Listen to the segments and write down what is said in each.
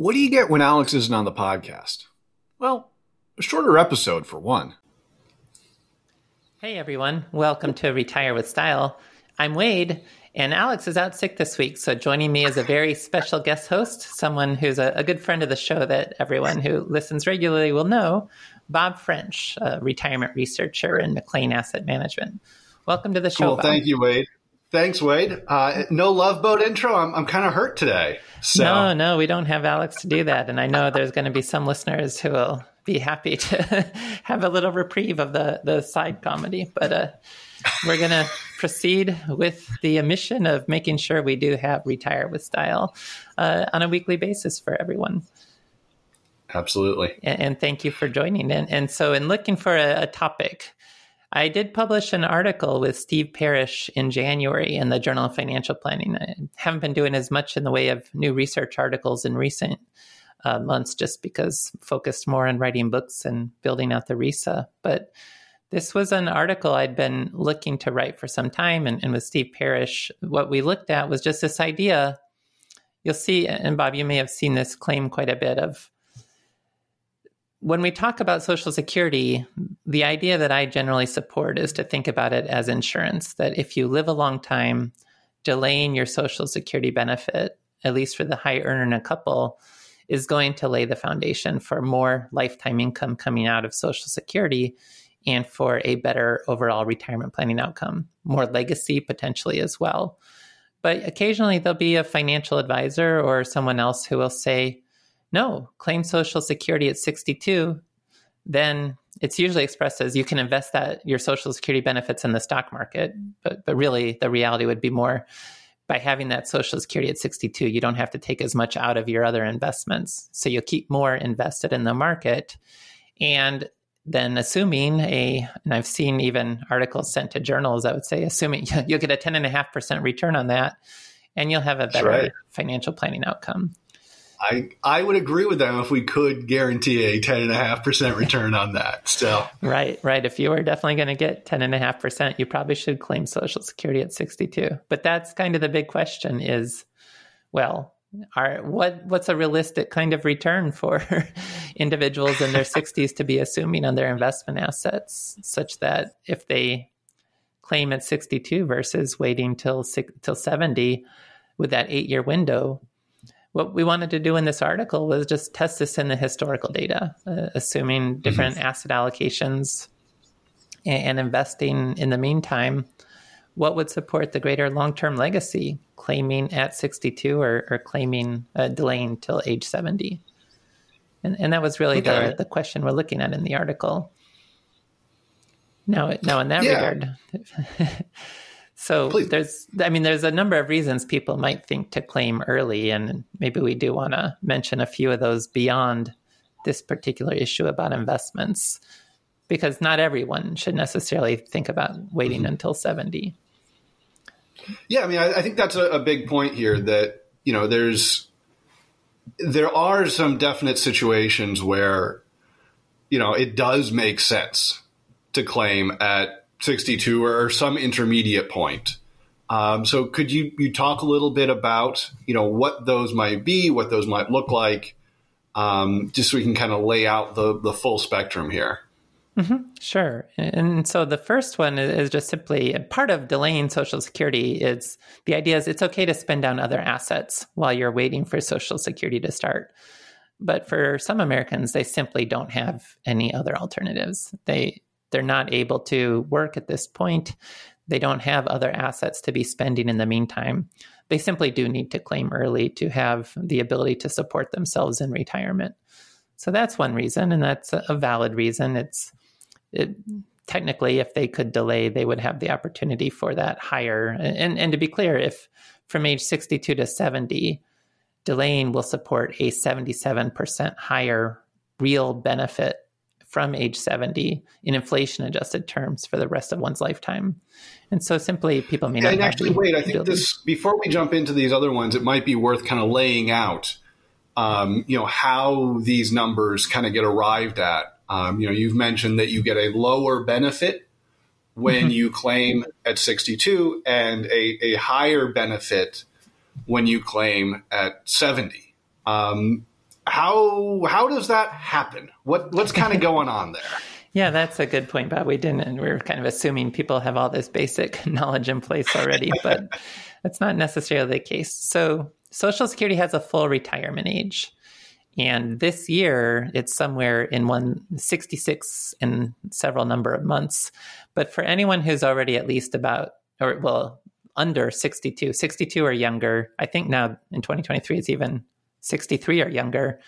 What do you get when Alex isn't on the podcast? Well, a shorter episode for one. Hey everyone, welcome to Retire with Style. I'm Wade, and Alex is out sick this week, so joining me is a very special guest host, someone who's a, a good friend of the show that everyone who listens regularly will know, Bob French, a retirement researcher in McLean Asset Management. Welcome to the show. Well, Bob. thank you, Wade. Thanks, Wade. Uh, no love boat intro. I'm, I'm kind of hurt today. So. No, no, we don't have Alex to do that. And I know there's going to be some listeners who will be happy to have a little reprieve of the, the side comedy. But uh, we're going to proceed with the mission of making sure we do have Retire with Style uh, on a weekly basis for everyone. Absolutely. And, and thank you for joining. And, and so, in looking for a, a topic, I did publish an article with Steve Parrish in January in the Journal of Financial Planning. I haven't been doing as much in the way of new research articles in recent uh, months just because focused more on writing books and building out the RISA. But this was an article I'd been looking to write for some time. And, and with Steve Parrish, what we looked at was just this idea. You'll see, and Bob, you may have seen this claim quite a bit of when we talk about Social Security, the idea that I generally support is to think about it as insurance, that if you live a long time, delaying your Social Security benefit, at least for the high earner in a couple, is going to lay the foundation for more lifetime income coming out of Social Security and for a better overall retirement planning outcome, more legacy potentially as well. But occasionally there'll be a financial advisor or someone else who will say, no, claim Social Security at 62, then it's usually expressed as you can invest that your Social Security benefits in the stock market. But, but really, the reality would be more by having that Social Security at 62, you don't have to take as much out of your other investments. So you'll keep more invested in the market. And then assuming a, and I've seen even articles sent to journals i would say, assuming you'll get a 10.5% return on that, and you'll have a better right. financial planning outcome. I I would agree with them if we could guarantee a ten and a half percent return on that. Still, right, right. If you were definitely going to get ten and a half percent, you probably should claim Social Security at sixty two. But that's kind of the big question: is well, are what what's a realistic kind of return for individuals in their sixties to be assuming on their investment assets, such that if they claim at sixty two versus waiting till till seventy with that eight year window what we wanted to do in this article was just test this in the historical data, uh, assuming mm-hmm. different mm-hmm. asset allocations and, and, investing in the meantime. What would support the greater long term legacy, claiming at 62 or, or claiming uh, delaying till age 70? And, and that was really okay. the, the question we're looking at in the article. Now, now in that yeah. regard, So Please. there's, I mean, there's a number of reasons people might think to claim early, and maybe we do want to mention a few of those beyond this particular issue about investments, because not everyone should necessarily think about waiting mm-hmm. until 70. Yeah, I mean, I, I think that's a, a big point here that, you know, there's, there are some definite situations where, you know, it does make sense to claim at 62 or some intermediate point. Um, so could you, you talk a little bit about, you know, what those might be, what those might look like, um, just so we can kind of lay out the, the full spectrum here? Mm-hmm. Sure. And so the first one is just simply part of delaying Social Security is the idea is it's okay to spend down other assets while you're waiting for Social Security to start. But for some Americans, they simply don't have any other alternatives. They they're not able to work at this point. They don't have other assets to be spending in the meantime. They simply do need to claim early to have the ability to support themselves in retirement. So that's one reason, and that's a valid reason. It's it, technically, if they could delay, they would have the opportunity for that higher. And, and to be clear, if from age 62 to 70, delaying will support a 77% higher real benefit from age 70 in inflation adjusted terms for the rest of one's lifetime. And so simply people may not. And actually, wait, I think this, before we jump into these other ones, it might be worth kind of laying out, um, you know, how these numbers kind of get arrived at. Um, you know, you've mentioned that you get a lower benefit when mm-hmm. you claim at 62 and a, a higher benefit when you claim at 70. Um, how how does that happen? What what's kind of going on there? Yeah, that's a good point, Bob. We didn't, and we are kind of assuming people have all this basic knowledge in place already, but that's not necessarily the case. So, Social Security has a full retirement age. And this year, it's somewhere in one sixty six in several number of months. But for anyone who's already at least about, or well, under 62, 62 or younger, I think now in 2023, it's even 63 or younger,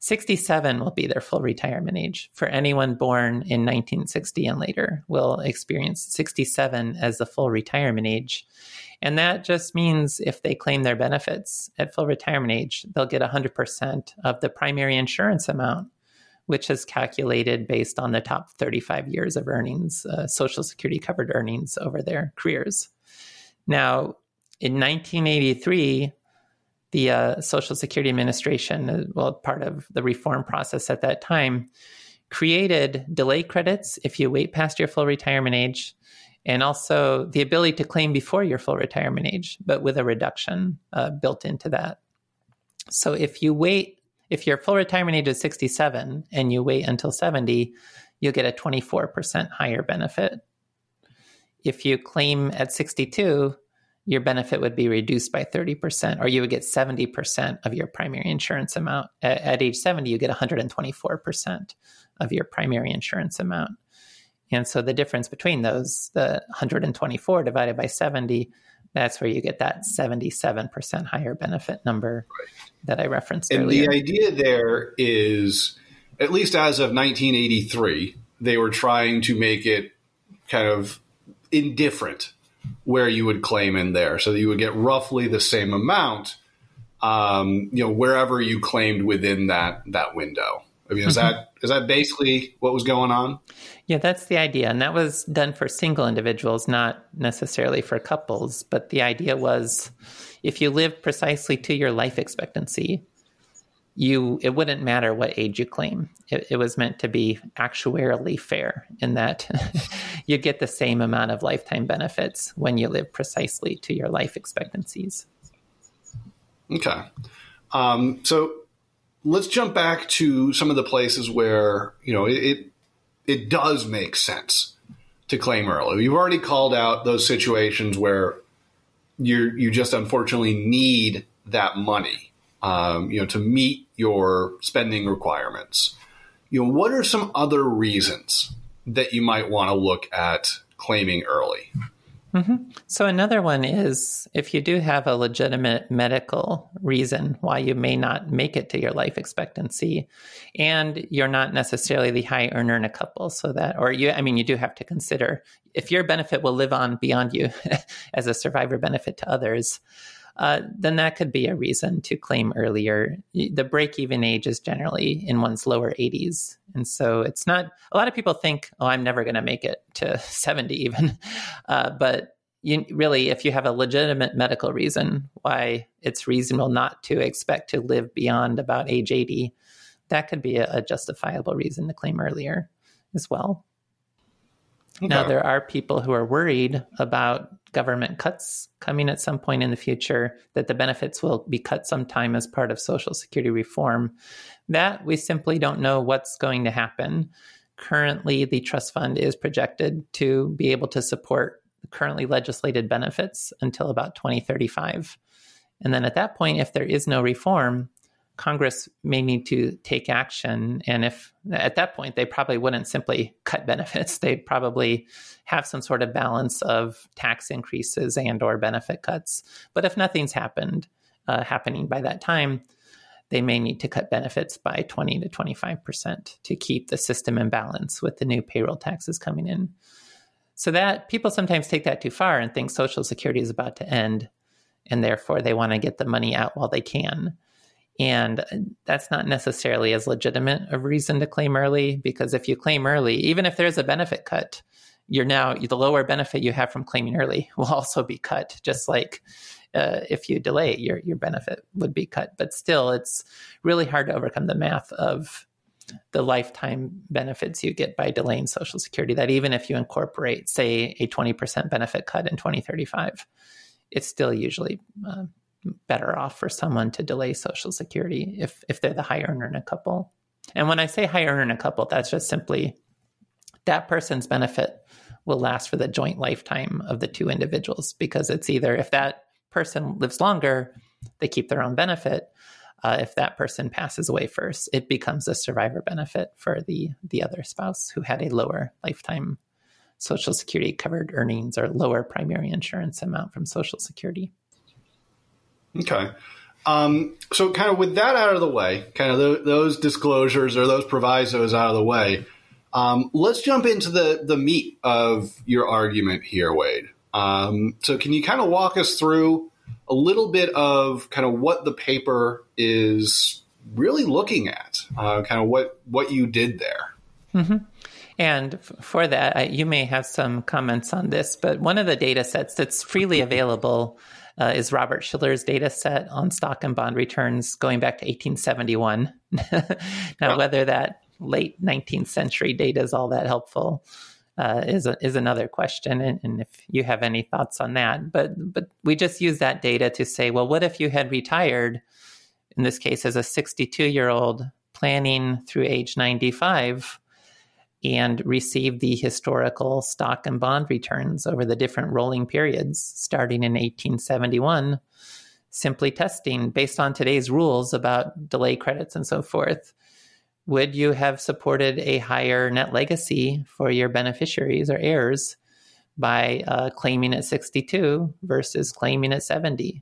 67 will be their full retirement age. For anyone born in 1960 and later, will experience 67 as the full retirement age. And that just means if they claim their benefits at full retirement age, they'll get 100% of the primary insurance amount, which is calculated based on the top 35 years of earnings, uh, Social Security covered earnings over their careers. Now, in 1983, the uh, Social Security Administration, uh, well, part of the reform process at that time, created delay credits if you wait past your full retirement age, and also the ability to claim before your full retirement age, but with a reduction uh, built into that. So if you wait, if your full retirement age is 67 and you wait until 70, you'll get a 24% higher benefit. If you claim at 62, your benefit would be reduced by 30%, or you would get 70% of your primary insurance amount. At, at age 70, you get 124% of your primary insurance amount. And so the difference between those, the 124 divided by 70, that's where you get that 77% higher benefit number right. that I referenced and earlier. the idea there is, at least as of 1983, they were trying to make it kind of indifferent where you would claim in there, so that you would get roughly the same amount, um, you know, wherever you claimed within that that window. I mean, is mm-hmm. that is that basically what was going on? Yeah, that's the idea, and that was done for single individuals, not necessarily for couples. But the idea was, if you live precisely to your life expectancy, you it wouldn't matter what age you claim. It, it was meant to be actuarially fair in that you get the same amount of lifetime benefits when you live precisely to your life expectancies. Okay, um, so let's jump back to some of the places where you know it, it, it does make sense to claim early. You've already called out those situations where you you just unfortunately need that money um, you know, to meet your spending requirements. You know, what are some other reasons that you might want to look at claiming early? Mm-hmm. So another one is if you do have a legitimate medical reason why you may not make it to your life expectancy, and you're not necessarily the high earner in a couple, so that or you, I mean, you do have to consider if your benefit will live on beyond you as a survivor benefit to others uh, then that could be a reason to claim earlier. The break even age is generally in one's lower 80s. And so it's not, a lot of people think, oh, I'm never going to make it to 70 even. Uh, but you, really, if you have a legitimate medical reason why it's reasonable not to expect to live beyond about age 80, that could be a, a justifiable reason to claim earlier as well. Okay. Now, there are people who are worried about government cuts coming at some point in the future, that the benefits will be cut sometime as part of Social Security reform. That we simply don't know what's going to happen. Currently, the trust fund is projected to be able to support currently legislated benefits until about 2035. And then at that point, if there is no reform, Congress may need to take action. And if at that point they probably wouldn't simply cut benefits, they'd probably have some sort of balance of tax increases and or benefit cuts. But if nothing's happened, uh, happening by that time, they may need to cut benefits by 20 to 25% to keep the system in balance with the new payroll taxes coming in. So that people sometimes take that too far and think Social Security is about to end, and therefore they want to get the money out while they can. And that's not necessarily as legitimate a reason to claim early because if you claim early, even if there's a benefit cut, you're now the lower benefit you have from claiming early will also be cut, just like uh, if you delay, your your benefit would be cut. But still, it's really hard to overcome the math of the lifetime benefits you get by delaying Social Security. That even if you incorporate, say, a twenty percent benefit cut in twenty thirty five, it's still usually uh, better off for someone to delay Social Security if if they're the high earner in a couple. And when I say high earner in a couple, that's just simply that person's benefit will last for the joint lifetime of the two individuals because it's either if that person lives longer, they keep their own benefit. Uh, if that person passes away first, it becomes a survivor benefit for the the other spouse who had a lower lifetime Social Security covered earnings or lower primary insurance amount from Social Security. Okay. Um, so, kind of with that out of the way, kind of those disclosures or those provisos out of the way, um, let's jump into the the meat of your argument here, Wade. Um, so, can you kind of walk us through a little bit of kind of what the paper is really looking at, uh, kind of what what you did there? Mm-hmm. And for that, you may have some comments on this, but one of the data sets that's freely available uh, is Robert Shiller's data set on stock and bond returns going back to 1871. now, yeah. whether that late 19th century data is all that helpful uh, is a, is another question, and, and, if you have any thoughts on that. But but we just use that data to say, well, what if you had retired, in this case, as a 62 year old, planning through age 95, and received the historical stock and bond returns over the different rolling periods, starting in 1871, simply testing based on today's rules about delay credits and so forth would you have supported a higher net legacy for your beneficiaries or heirs by uh, claiming at 62 versus claiming at 70?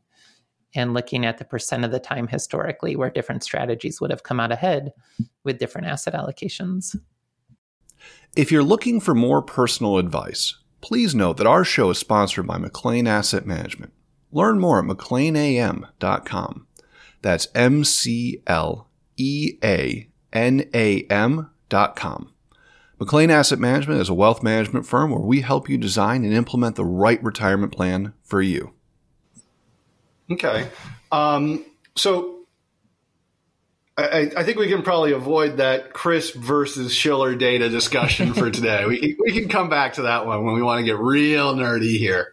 And looking at the percent of the time historically where different strategies would have come out ahead with different asset allocations. If you're looking for more personal advice, please note that our show is sponsored by McLean Asset Management. Learn more at mcleanam.com. That's M C L E A NAM.com. McLean Asset Management is a wealth management firm where we help you design and implement the right retirement plan for you. Okay. Um, so I, I, think we can probably avoid that CRSP versus Shiller data discussion for today. we, we can come back to that one when we want to get real nerdy here.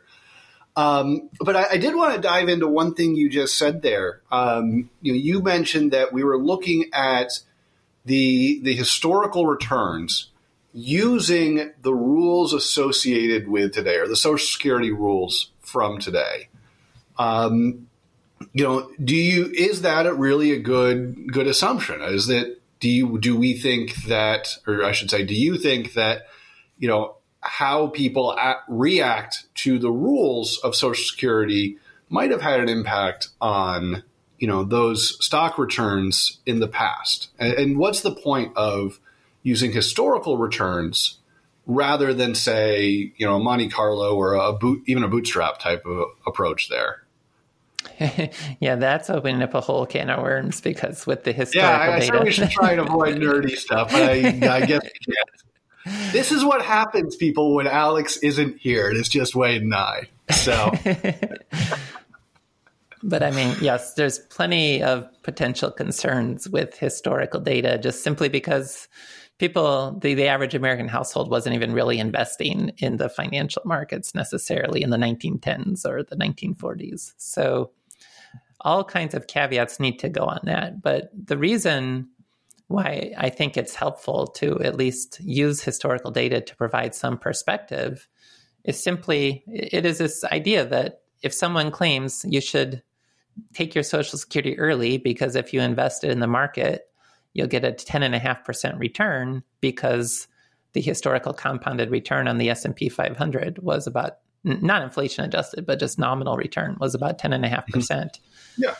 Um, but I, I, did want to dive into one thing you just said there. Um, you, know, you mentioned that we were looking at – the the historical returns using the rules associated with today or the social security rules from today um, you know do you is that a really a good good assumption? Is that do you do we think that or i should say do you think that you know how people act, react to the rules of social security might have had an impact on you know those stock returns in the past? And, and what's the point of using historical returns rather than say you know monte carlo or a boot even a bootstrap type of approach there yeah, that's opening up a whole can of worms because with the historical yeah, I, I data, we should try and avoid nerdy stuff, but I, I guess we can't. This is what happens, people, when Alex isn't here. It's just Wade and I. So but I mean, yes, there's plenty of potential concerns with historical data just simply because people, the, the average American household wasn't even really investing in the financial markets necessarily in the 1910s or the 1940s. So all kinds of caveats need to go on that. But the reason why I think it's helpful to at least use historical data to provide some perspective is simply it is this idea that if someone claims you should take your social security early because if you invested in the market, you'll get a 10.5% return because the historical compounded return on the S&P 500 was about not inflation adjusted, but just nominal return was about 10.5%. Yeah.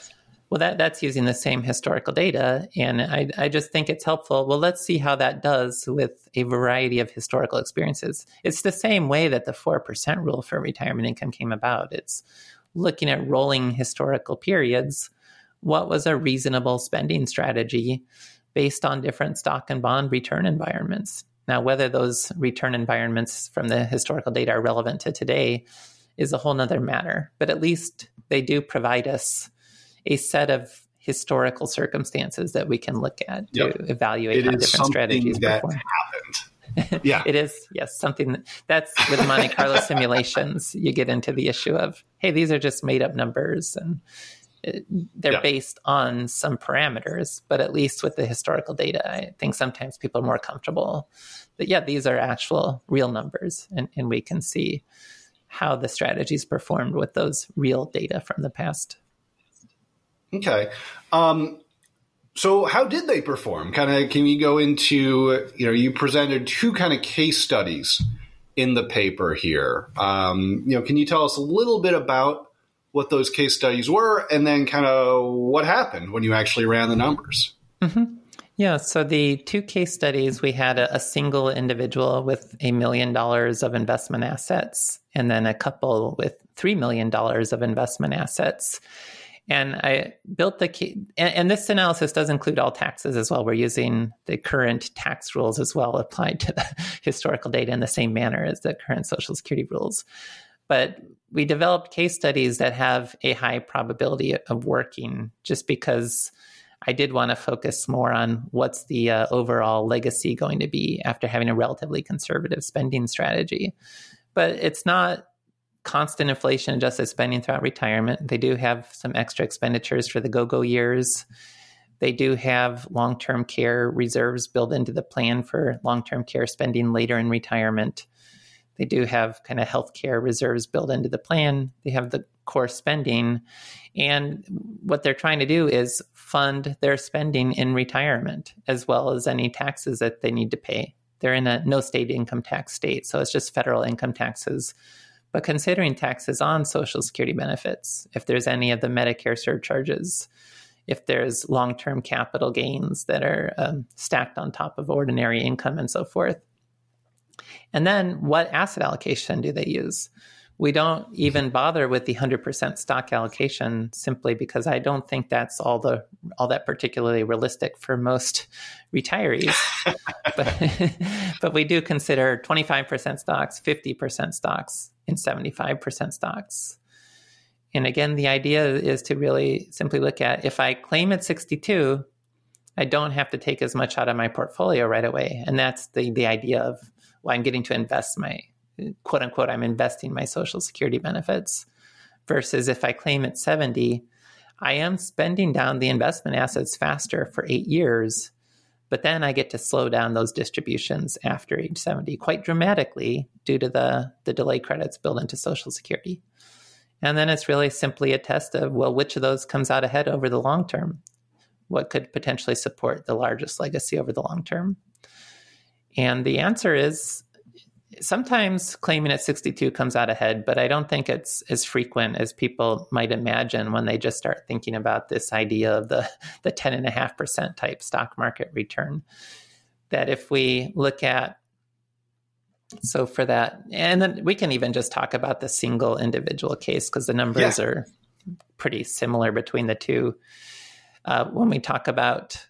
Well, that, that's using the same historical data. And I, I just think it's helpful. Well, let's see how that does with a variety of historical experiences. It's the same way that the 4% rule for retirement income came about. It's looking at rolling historical periods. What was a reasonable spending strategy based on different stock and bond return environments? Now, whether those return environments from the historical data are relevant to today is a whole nother matter. But at least they do provide us a set of historical circumstances that we can look at yep. to evaluate it how different strategies that perform. happened. Yeah, it is. Yes, something that's with Monte Carlo simulations. You get into the issue of, hey, these are just made up numbers, and it, they're yeah. based on some parameters. But at least with the historical data, I think sometimes people are more comfortable that yeah, these are actual real numbers, and, and we can see how the strategies performed with those real data from the past. Okay. Um, so how did they perform? Kind of, can you go into, you know, you presented two kind of case studies in the paper here. Um, you know, can you tell us a little bit about what those case studies were and then kind of what happened when you actually ran the numbers? Mm-hmm. Yeah, so the two case studies, we had a, a single individual with a million dollars of investment assets and then a couple with $3 million of investment assets. And I built the key, and, and, this analysis does include all taxes as well. We're using the current tax rules as well applied to the historical data in the same manner as the current Social Security rules. But we developed case studies that have a high probability of working just because I did want to focus more on what's the uh, overall legacy going to be after having a relatively conservative spending strategy. But it's not constant inflation adjusted spending throughout retirement. They do have some extra expenditures for the go go years. They do have long term care reserves built into the plan for long term care spending later in retirement. They do have kind of healthcare reserves built into the plan. They have the core spending. And what they're trying to do is fund their spending in retirement as well as any taxes that they need to pay. They're in a no state income tax state, so it's just federal income taxes but considering taxes on Social Security benefits, if there's any of the Medicare surcharges, if there's long term capital gains that are um, stacked on top of ordinary income and so forth. And then what asset allocation do they use? We don't even bother with the 100% stock allocation simply because I don't think that's all the all that particularly realistic for most retirees. but, but we do consider 25% stocks, 50% stocks, and 75% stocks. And again, the idea is to really simply look at if I claim at 62, I don't have to take as much out of my portfolio right away. And that's the, the idea of why I'm getting to invest my quote unquote, I'm investing my social security benefits. Versus if I claim at 70, I am spending down the investment assets faster for eight years but then I get to slow down those distributions after age 70 quite dramatically due to the, the delay credits built into Social Security. And then it's really simply a test of, well, which of those comes out ahead over the long term? What could potentially support the largest legacy over the long term? And the answer is sometimes claiming at 62 comes out ahead, but I don't think it's as frequent as people might imagine when they just start thinking about this idea of the, the 10.5% type stock market return. That if we look at so for that, and then we can even just talk about the single individual case because the numbers yeah. are pretty similar between the two. Uh, when we talk about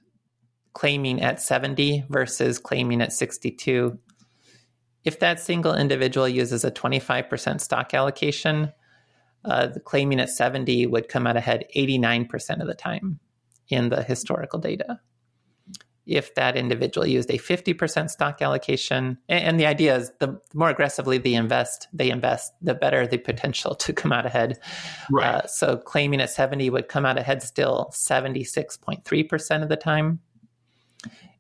claiming at 70 versus claiming at 62, if that single individual uses a 25% stock allocation, uh, the claiming at 70 would come out ahead 89% of the time in the historical data. If that individual used a 50% stock allocation, and, and the idea is the more aggressively they invest, they invest, the better the potential to come out ahead. Right. Uh, so claiming at 70 would come out ahead still 76.3% of the time.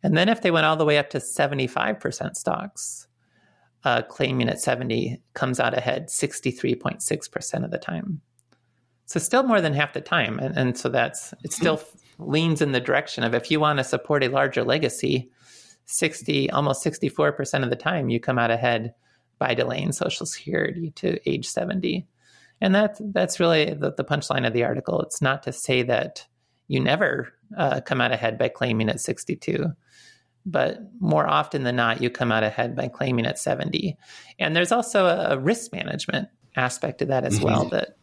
And then if they went all the way up to 75% stocks, uh, claiming at 70 comes out ahead 63.6% of the time. So still more than half the time. And, and so that's, it still leans in the direction of if you want to support a larger legacy, 60, almost 64% of the time you come out ahead by delaying Social Security to age 70. And that, that's really the, the punchline of the article. It's not to say that you never uh, come out ahead by claiming at 62 but more often than not, you come out ahead by claiming at 70. And there's also a, risk management aspect to that as mm-hmm. well, that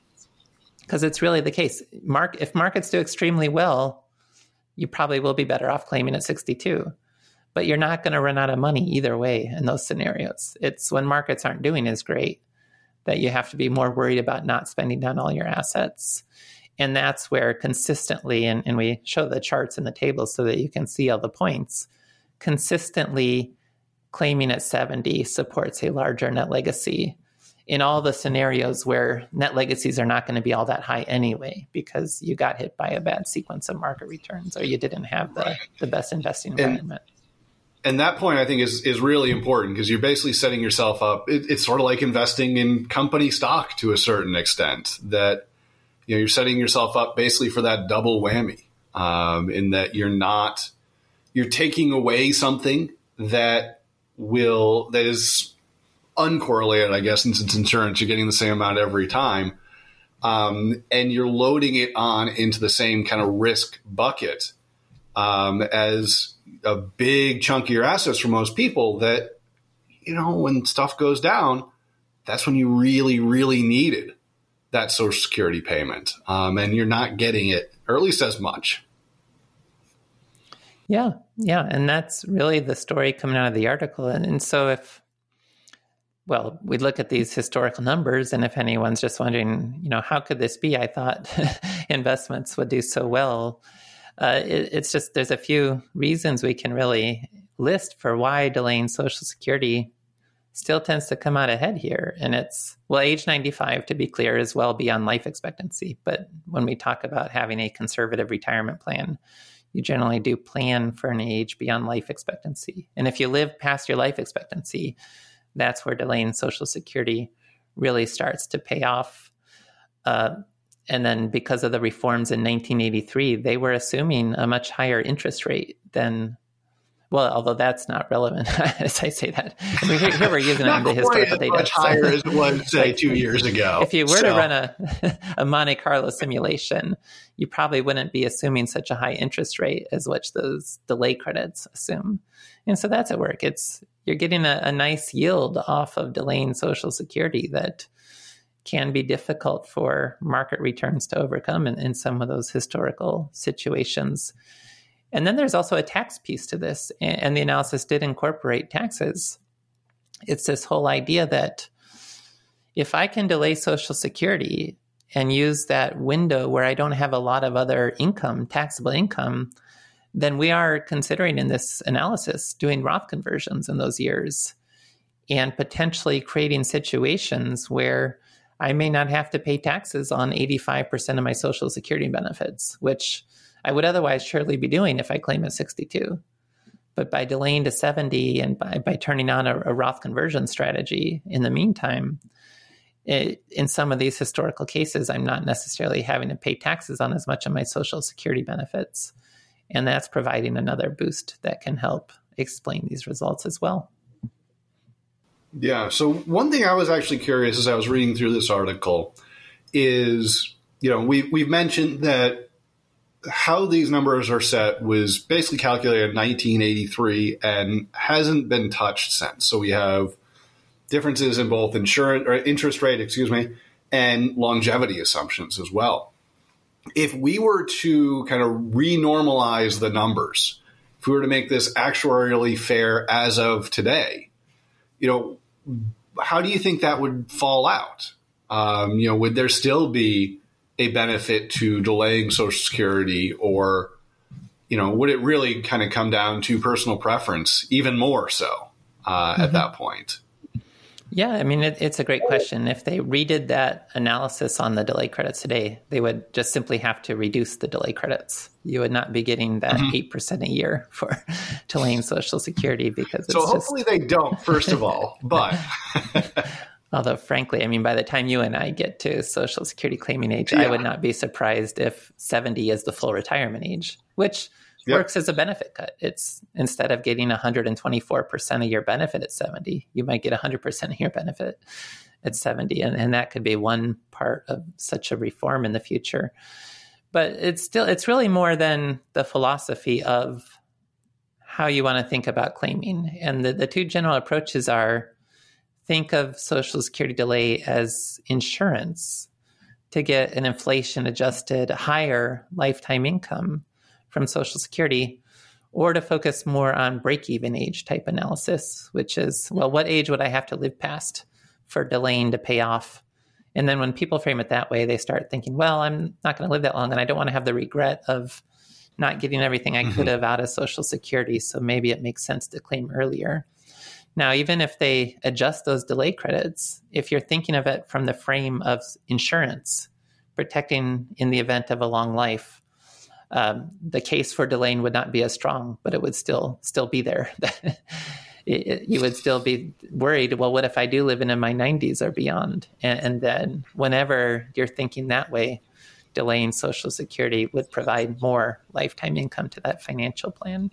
because it's really the case. Mark, if markets do extremely well, you probably will be better off claiming at 62. But you're not going to run out of money either way in those scenarios. It's when markets aren't doing as great that you have to be more worried about not spending down all your assets. And that's where consistently, and, and we show the charts and the tables so that you can see all the points consistently claiming at 70 supports a larger net legacy in all the scenarios where net legacies are not going to be all that high anyway because you got hit by a bad sequence of market returns or you didn't have the, the best investing environment. And, and that point I think is is really important because you're basically setting yourself up. It, it's sort of like investing in company stock to a certain extent. That you know you're setting yourself up basically for that double whammy um, in that you're not you're taking away something that will that is uncorrelated, I guess, since it's insurance, you're getting the same amount every time. Um, and you're loading it on into the same kind of risk bucket um, as a big chunk of your assets for most people that, you know, when stuff goes down, that's when you really, really needed that social security payment. Um, and you're not getting it, or at least as much. Yeah, yeah, and that's really the story coming out of the article. And, and so, if well, we look at these historical numbers, and if anyone's just wondering, you know, how could this be? I thought investments would do so well. Uh, it, it's just there's a few reasons we can really list for why delaying Social Security still tends to come out ahead here. And it's, well, age 95, to be clear, is well beyond life expectancy. But when we talk about having a conservative retirement plan, you generally do plan for an age beyond life expectancy. And if you live past your life expectancy, that's where delaying Social Security really starts to pay off. Uh, and then because of the reforms in 1983, they were assuming a much higher interest rate than well, although that's not relevant as I say that. I mean, here, here we're using it in the historical data. Much so. higher as it was, say, two years ago. If you were so. to run a, a Monte Carlo simulation, you probably wouldn't be assuming such a high interest rate as which those delay credits assume. And so that's at work. It's you're getting a, a nice yield off of delaying Social Security that can be difficult for market returns to overcome in, in some of those historical situations. And then there's also a tax piece to this, and the analysis did incorporate taxes. It's this whole idea that if I can delay Social Security and use that window where I don't have a lot of other income, taxable income, then we are considering in this analysis doing Roth conversions in those years and potentially creating situations where I may not have to pay taxes on 85% of my Social Security benefits, which I would otherwise surely be doing if I claim at 62. But by delaying to 70 and by, by turning on a, a Roth conversion strategy in the meantime, it, in some of these historical cases, I'm not necessarily having to pay taxes on as much of my Social Security benefits. And that's providing another boost that can help explain these results as well. Yeah. So, one thing I was actually curious as I was reading through this article is, you know, we, we've mentioned that how these numbers are set was basically calculated in 1983 and hasn't been touched since. So we have differences in both insurance or interest rate, excuse me, and longevity assumptions as well. If we were to kind of renormalize the numbers, if we were to make this actuarially fair as of today, you know, how do you think that would fall out? Um, you know, would there still be a benefit to delaying Social Security, or you know, would it really kind of come down to personal preference, even more so uh, mm-hmm. at that point? Yeah, I mean, it, it's a great question. If they redid that analysis on the delay credits today, they would just simply have to reduce the delay credits. You would not be getting that mm-hmm. 8 mm-hmm. percent a year for delaying Social Security because so hopefully just... they don't. First of all, but Although, frankly, I mean, by the time you and I get to Social Security claiming age, yeah. I would not be surprised if 70 is the full retirement age, which yep. works as a benefit cut. It's instead of getting 124% of your benefit at 70, you might get 100% of your benefit at 70. And, and that could be one part of such a reform in the future. but it's still it's really more than the philosophy of how you want to think about claiming. And the, the two general approaches are think of Social Security delay as insurance to get an inflation adjusted higher lifetime income from Social Security, or to focus more on break even age type analysis, which is, well, what age would I have to live past for delaying to pay off? And then when people frame it that way, they start thinking, well, I'm not going to live that long and I don't want to have the regret of not getting everything I mm-hmm. could have out of Social Security. So maybe it makes sense to claim earlier. Now, even if they adjust those delay credits, if you're thinking of it from the frame of insurance, protecting in the event of a long life, um, the case for delaying would not be as strong, but it would still still be there. it, it, you would still be worried. Well, what if I do live into my 90s or beyond? And, and then, whenever you're thinking that way, delaying Social Security would provide more lifetime income to that financial plan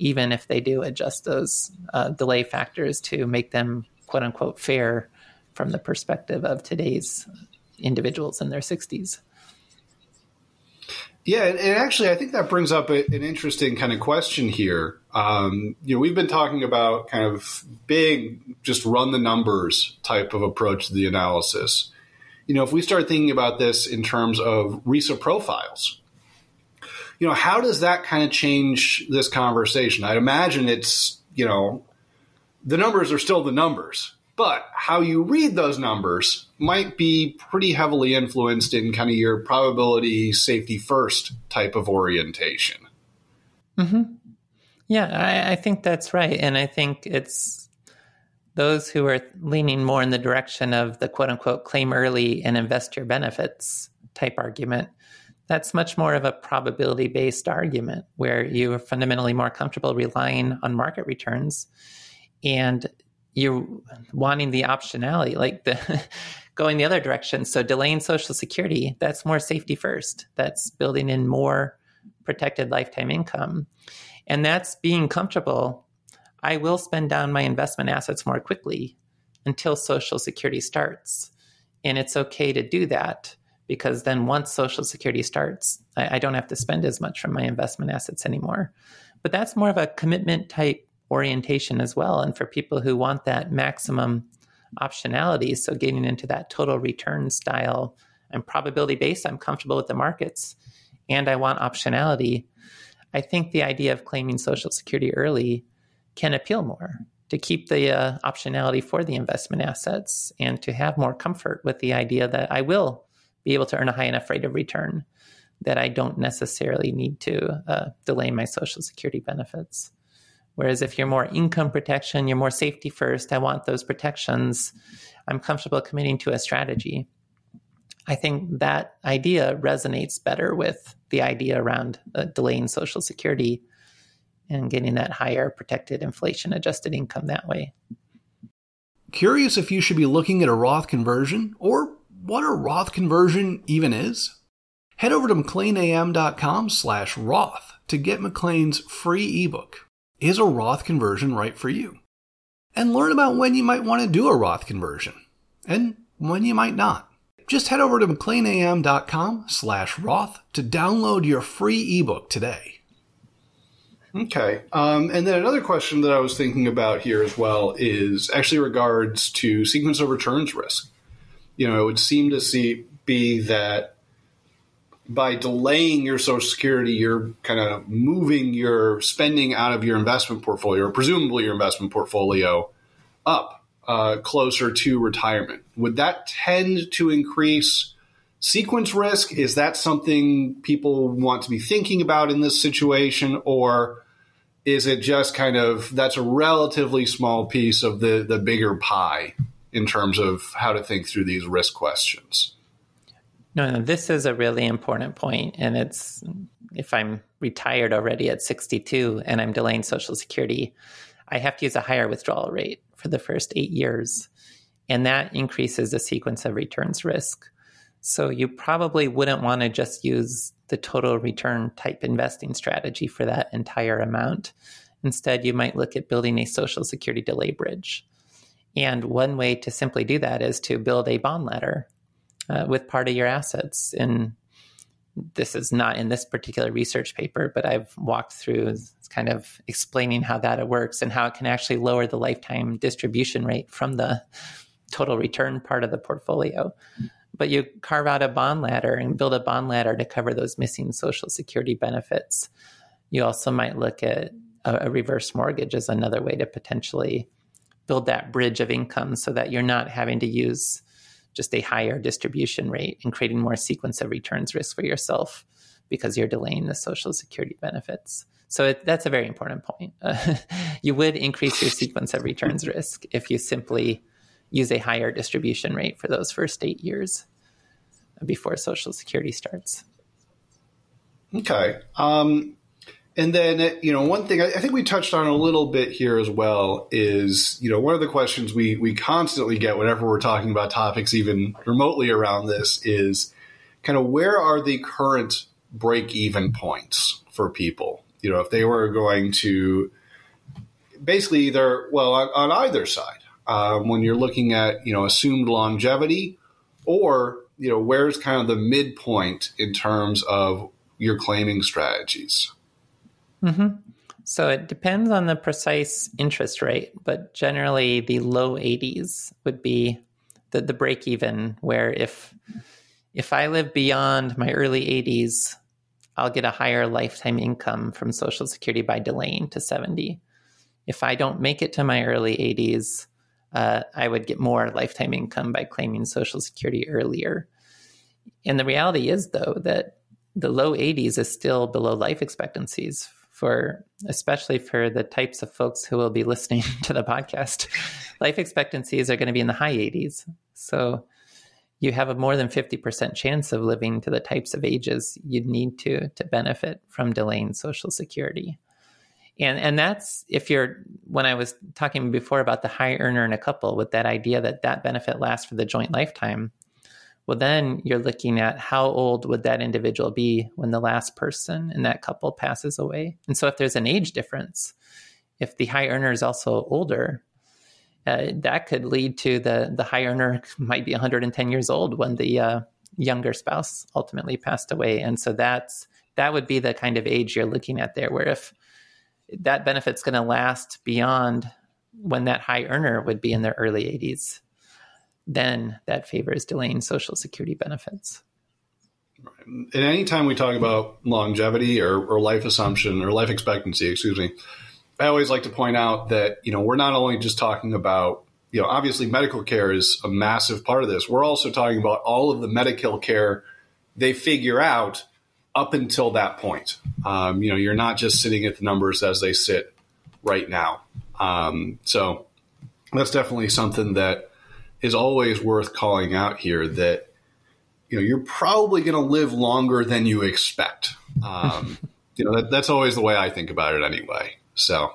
even if they do adjust those uh, delay factors to make them quote unquote fair from the perspective of today's individuals in their 60s. Yeah, and actually, I think that brings up an interesting kind of question here. Um, you know, we've been talking about kind of big, just run the numbers type of approach to the analysis. You know, if we start thinking about this in terms of RISA profiles, you know, how does that kind of change this conversation? I'd imagine it's, you know, the numbers are still the numbers, but how you read those numbers might be pretty heavily influenced in kind of your probability safety first type of orientation. Mm-hmm. Yeah, I, I think that's right. And I think it's those who are leaning more in the direction of the quote unquote claim early and invest your benefits type argument that's much more of a probability based argument where you're fundamentally more comfortable relying on market returns and you're wanting the optionality, like the going the other direction. So delaying Social Security, that's more safety first. That's building in more protected lifetime income. And that's being comfortable. I will spend down my investment assets more quickly until Social Security starts. And it's okay to do that because then once Social Security starts, I, I, don't have to spend as much from my investment assets anymore. But that's more of a commitment type orientation as well. And for people who want that maximum optionality, so getting into that total return style and probability based, I'm comfortable with the markets and I want optionality. I think the idea of claiming Social Security early can appeal more to keep the uh, optionality for the investment assets and to have more comfort with the idea that I will be able to earn a high enough rate of return that I don't necessarily need to uh, delay my Social Security benefits. Whereas if you're more income protection, you're more safety first, I want those protections, I'm comfortable committing to a strategy. I think that idea resonates better with the idea around uh, delaying Social Security and getting that higher protected inflation adjusted income that way. Curious if you should be looking at a Roth conversion or what a Roth conversion even is? Head over to mcleanam.com slash Roth to get McLean's free ebook, Is a Roth Conversion Right for You? And learn about when you might want to do a Roth conversion and when you might not. Just head over to mcleanam.com slash Roth to download your free ebook today. Okay. Um, and then another question that I was thinking about here as well is actually regards to sequence of returns risk you know, it would seem to see be that by delaying your Social Security, you're kind of moving your spending out of your investment portfolio, or presumably your investment portfolio, up uh, closer to retirement. Would that tend to increase sequence risk? Is that something people want to be thinking about in this situation, or is it just kind of that's a relatively small piece of the the bigger pie? In terms of how to think through these risk questions. No, no, this is a really important point, and it's if I'm retired already at 62 and I'm delaying Social Security, I have to use a higher withdrawal rate for the first eight years, and that increases the sequence of returns risk. So you probably wouldn't want to just use the total return type investing strategy for that entire amount. Instead, you might look at building a Social Security delay bridge. And one way to simply do that is to build a bond ladder uh, with part of your assets. And this is not in this particular research paper, but I've walked through kind of explaining how that works and how it can actually lower the lifetime distribution rate from the total return part of the portfolio. But you carve out a bond ladder and build a bond ladder to cover those missing Social Security benefits. You also might look at a, a reverse mortgage as another way to potentially build that bridge of income so that you're not having to use just a higher distribution rate and creating more sequence of returns risk for yourself because you're delaying the social security benefits. So it, that's a very important point. Uh, you would increase your sequence of returns risk if you simply use a higher distribution rate for those first eight years before Social Security starts. Okay. Um, and then, you know, one thing I, I think we touched on a little bit here as well is, you know, one of the questions we we constantly get whenever we're talking about topics, even remotely around this, is kind of where are the current break even points for people? You know, if they were going to basically either, well, on, on either side, um, when you're looking at, you know, assumed longevity or, you know, where's kind of the midpoint in terms of your claiming strategies? Mm-hmm. So it depends on the precise interest rate, but generally the low 80s would be the, the break even, where if if I live beyond my early 80s, I'll get a higher lifetime income from Social Security by delaying to 70. If I don't make it to my early 80s, uh, I would get more lifetime income by claiming Social Security earlier. And the reality is, though, that the low 80s is still below life expectancies for especially for the types of folks who will be listening to the podcast. Life expectancies are going to be in the high 80s. So you have a more than 50% chance of living to the types of ages you'd need to to benefit from delaying social security. And and that's if you're when I was talking before about the high earner in a couple with that idea that that benefit lasts for the joint lifetime well, then you're looking at how old would that individual be when the last person in that couple passes away. And so, if there's an age difference, if the high earner is also older, uh, that could lead to the the high earner might be 110 years old when the uh, younger spouse ultimately passed away. And so that's that would be the kind of age you're looking at there, where if that benefit's going to last beyond when that high earner would be in their early 80s then that favors delaying Social Security benefits. And anytime we talk about longevity or, or life assumption or life expectancy, excuse me, I always like to point out that you know we're not only just talking about you know obviously medical care is a massive part of this. We're also talking about all of the medical care they figure out up until that point. Um, you know, you're not just sitting at the numbers as they sit right now. Um, so that's definitely something that is always worth calling out here that you know you're probably going to live longer than you expect. Um, you know that, that's always the way I think about it anyway. So,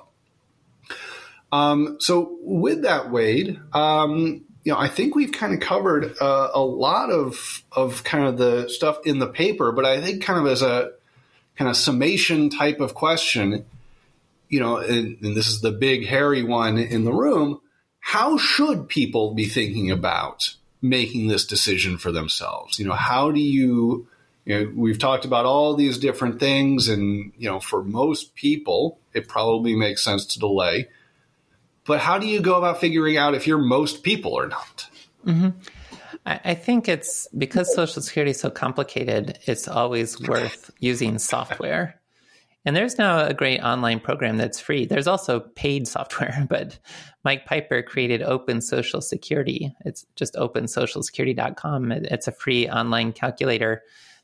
um, so with that, Wade, um, you know, I think we've kind of covered uh, a lot of of kind of the stuff in the paper, but I think kind of as a kind of summation type of question, you know, and, and this is the big hairy one in the room how should people be thinking about making this decision for themselves? You know, how do you, you know, we've talked about all these different things, and, you know, for most people, it probably makes sense to delay. But how do you go about figuring out if you're most people or not? Mm-hmm. I think it's because Social Security is so complicated, it's always worth using software. And there's now a great online program that's free. There's also paid software, but Mike Piper created Open Social Security. It's just opensocialsecurity.com. It's a free online calculator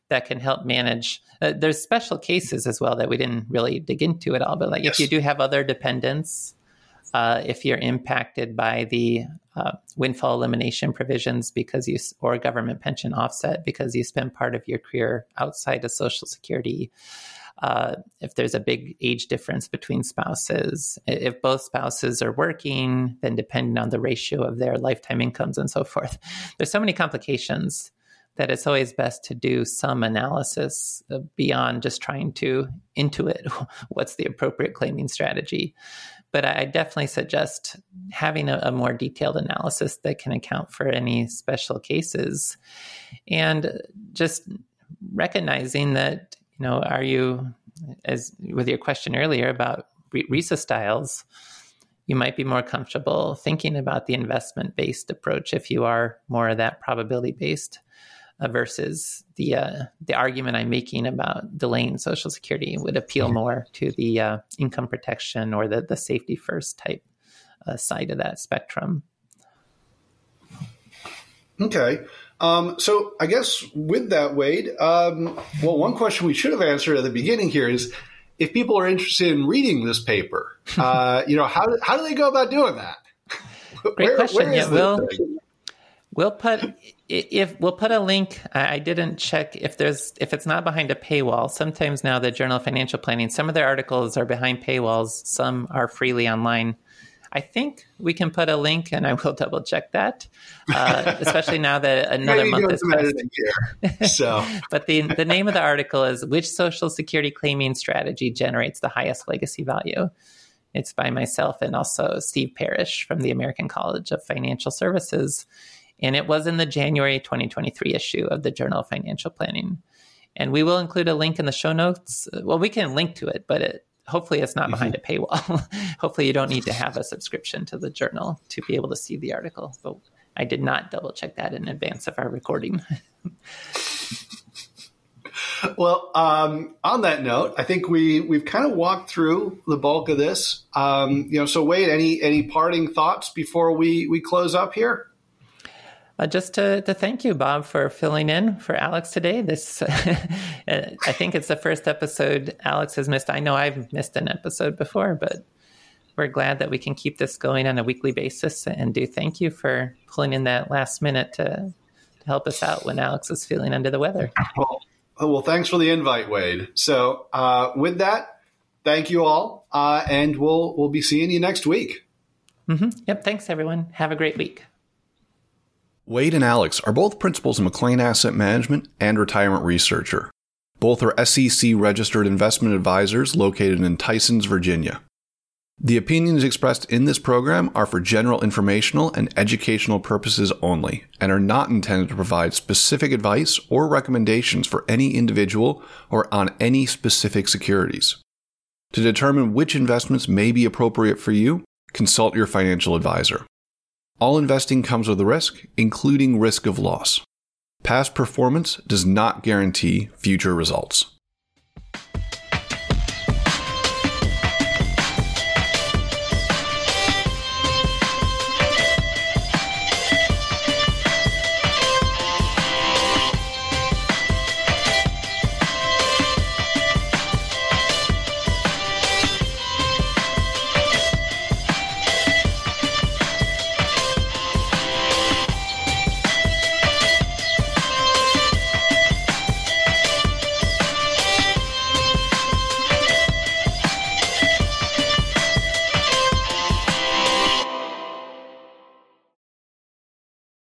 that can help manage. Uh, there's special cases as well that we didn't really dig into at all, but like yes. if you do have other dependents, uh, if you're impacted by the uh, windfall elimination provisions because you or government pension offset because you spend part of your career outside of Social Security, uh, if there's a big age difference between spouses, if both spouses are working, then depending on the ratio of their lifetime incomes and so forth. There's so many complications that it's always best to do some analysis beyond just trying to intuit what's the appropriate claiming strategy. But I definitely suggest having a, a more detailed analysis that can account for any special cases and just recognizing that you know, are you as with your question earlier about RISA styles? You might be more comfortable thinking about the investment based approach if you are more of that probability based uh, versus the uh, the argument I'm making about delaying Social Security would appeal mm-hmm. more to the uh, income protection or the the safety first type uh, side of that spectrum. Okay. Um, so I guess with that, Wade, um, well, one question we should have answered at the beginning here is if people are interested in reading this paper, uh, you know, how, how do they go about doing that? Great where, question. Where yeah, we'll, we'll put if we'll put a link. I didn't check if there's if it's not behind a paywall. Sometimes now the Journal of Financial Planning, some of their articles are behind paywalls. Some are freely online. I think we can put a link, and I will double check that, uh, especially now that another month has passed. So, but the the name of the article is "Which Social Security Claiming Strategy Generates the Highest Legacy Value." It's by myself and also Steve Parrish from the American College of Financial Services, and it was in the January 2023 issue of the Journal of Financial Planning. And we will include a link in the show notes. Well, we can link to it, but it, hopefully it's not behind mm-hmm. a paywall. hopefully you don't need to have a subscription to the journal to be able to see the article. But I did not double check that in advance of our recording. well, um, on that note, I think we we've kind of walked through the bulk of this. Um, you know, so Wade, any any parting thoughts before we we close up here? Uh, just to, to thank you, Bob, for filling in for Alex today. This, I think it's the first episode Alex has missed. I know I've missed an episode before, but we're glad that we can keep this going on a weekly basis. And do thank you for pulling in that last minute to, to help us out when Alex is feeling under the weather. Well, well thanks for the invite, Wade. So, uh, with that, thank you all, uh, and we'll we'll be seeing you next week. Mm-hmm. Yep. Thanks, everyone. Have a great week. Wade and Alex are both principals in McLean Asset Management and retirement researcher. Both are SEC registered investment advisors located in Tysons, Virginia. The opinions expressed in this program are for general informational and educational purposes only and are not intended to provide specific advice or recommendations for any individual or on any specific securities. To determine which investments may be appropriate for you, consult your financial advisor. All investing comes with a risk, including risk of loss. Past performance does not guarantee future results.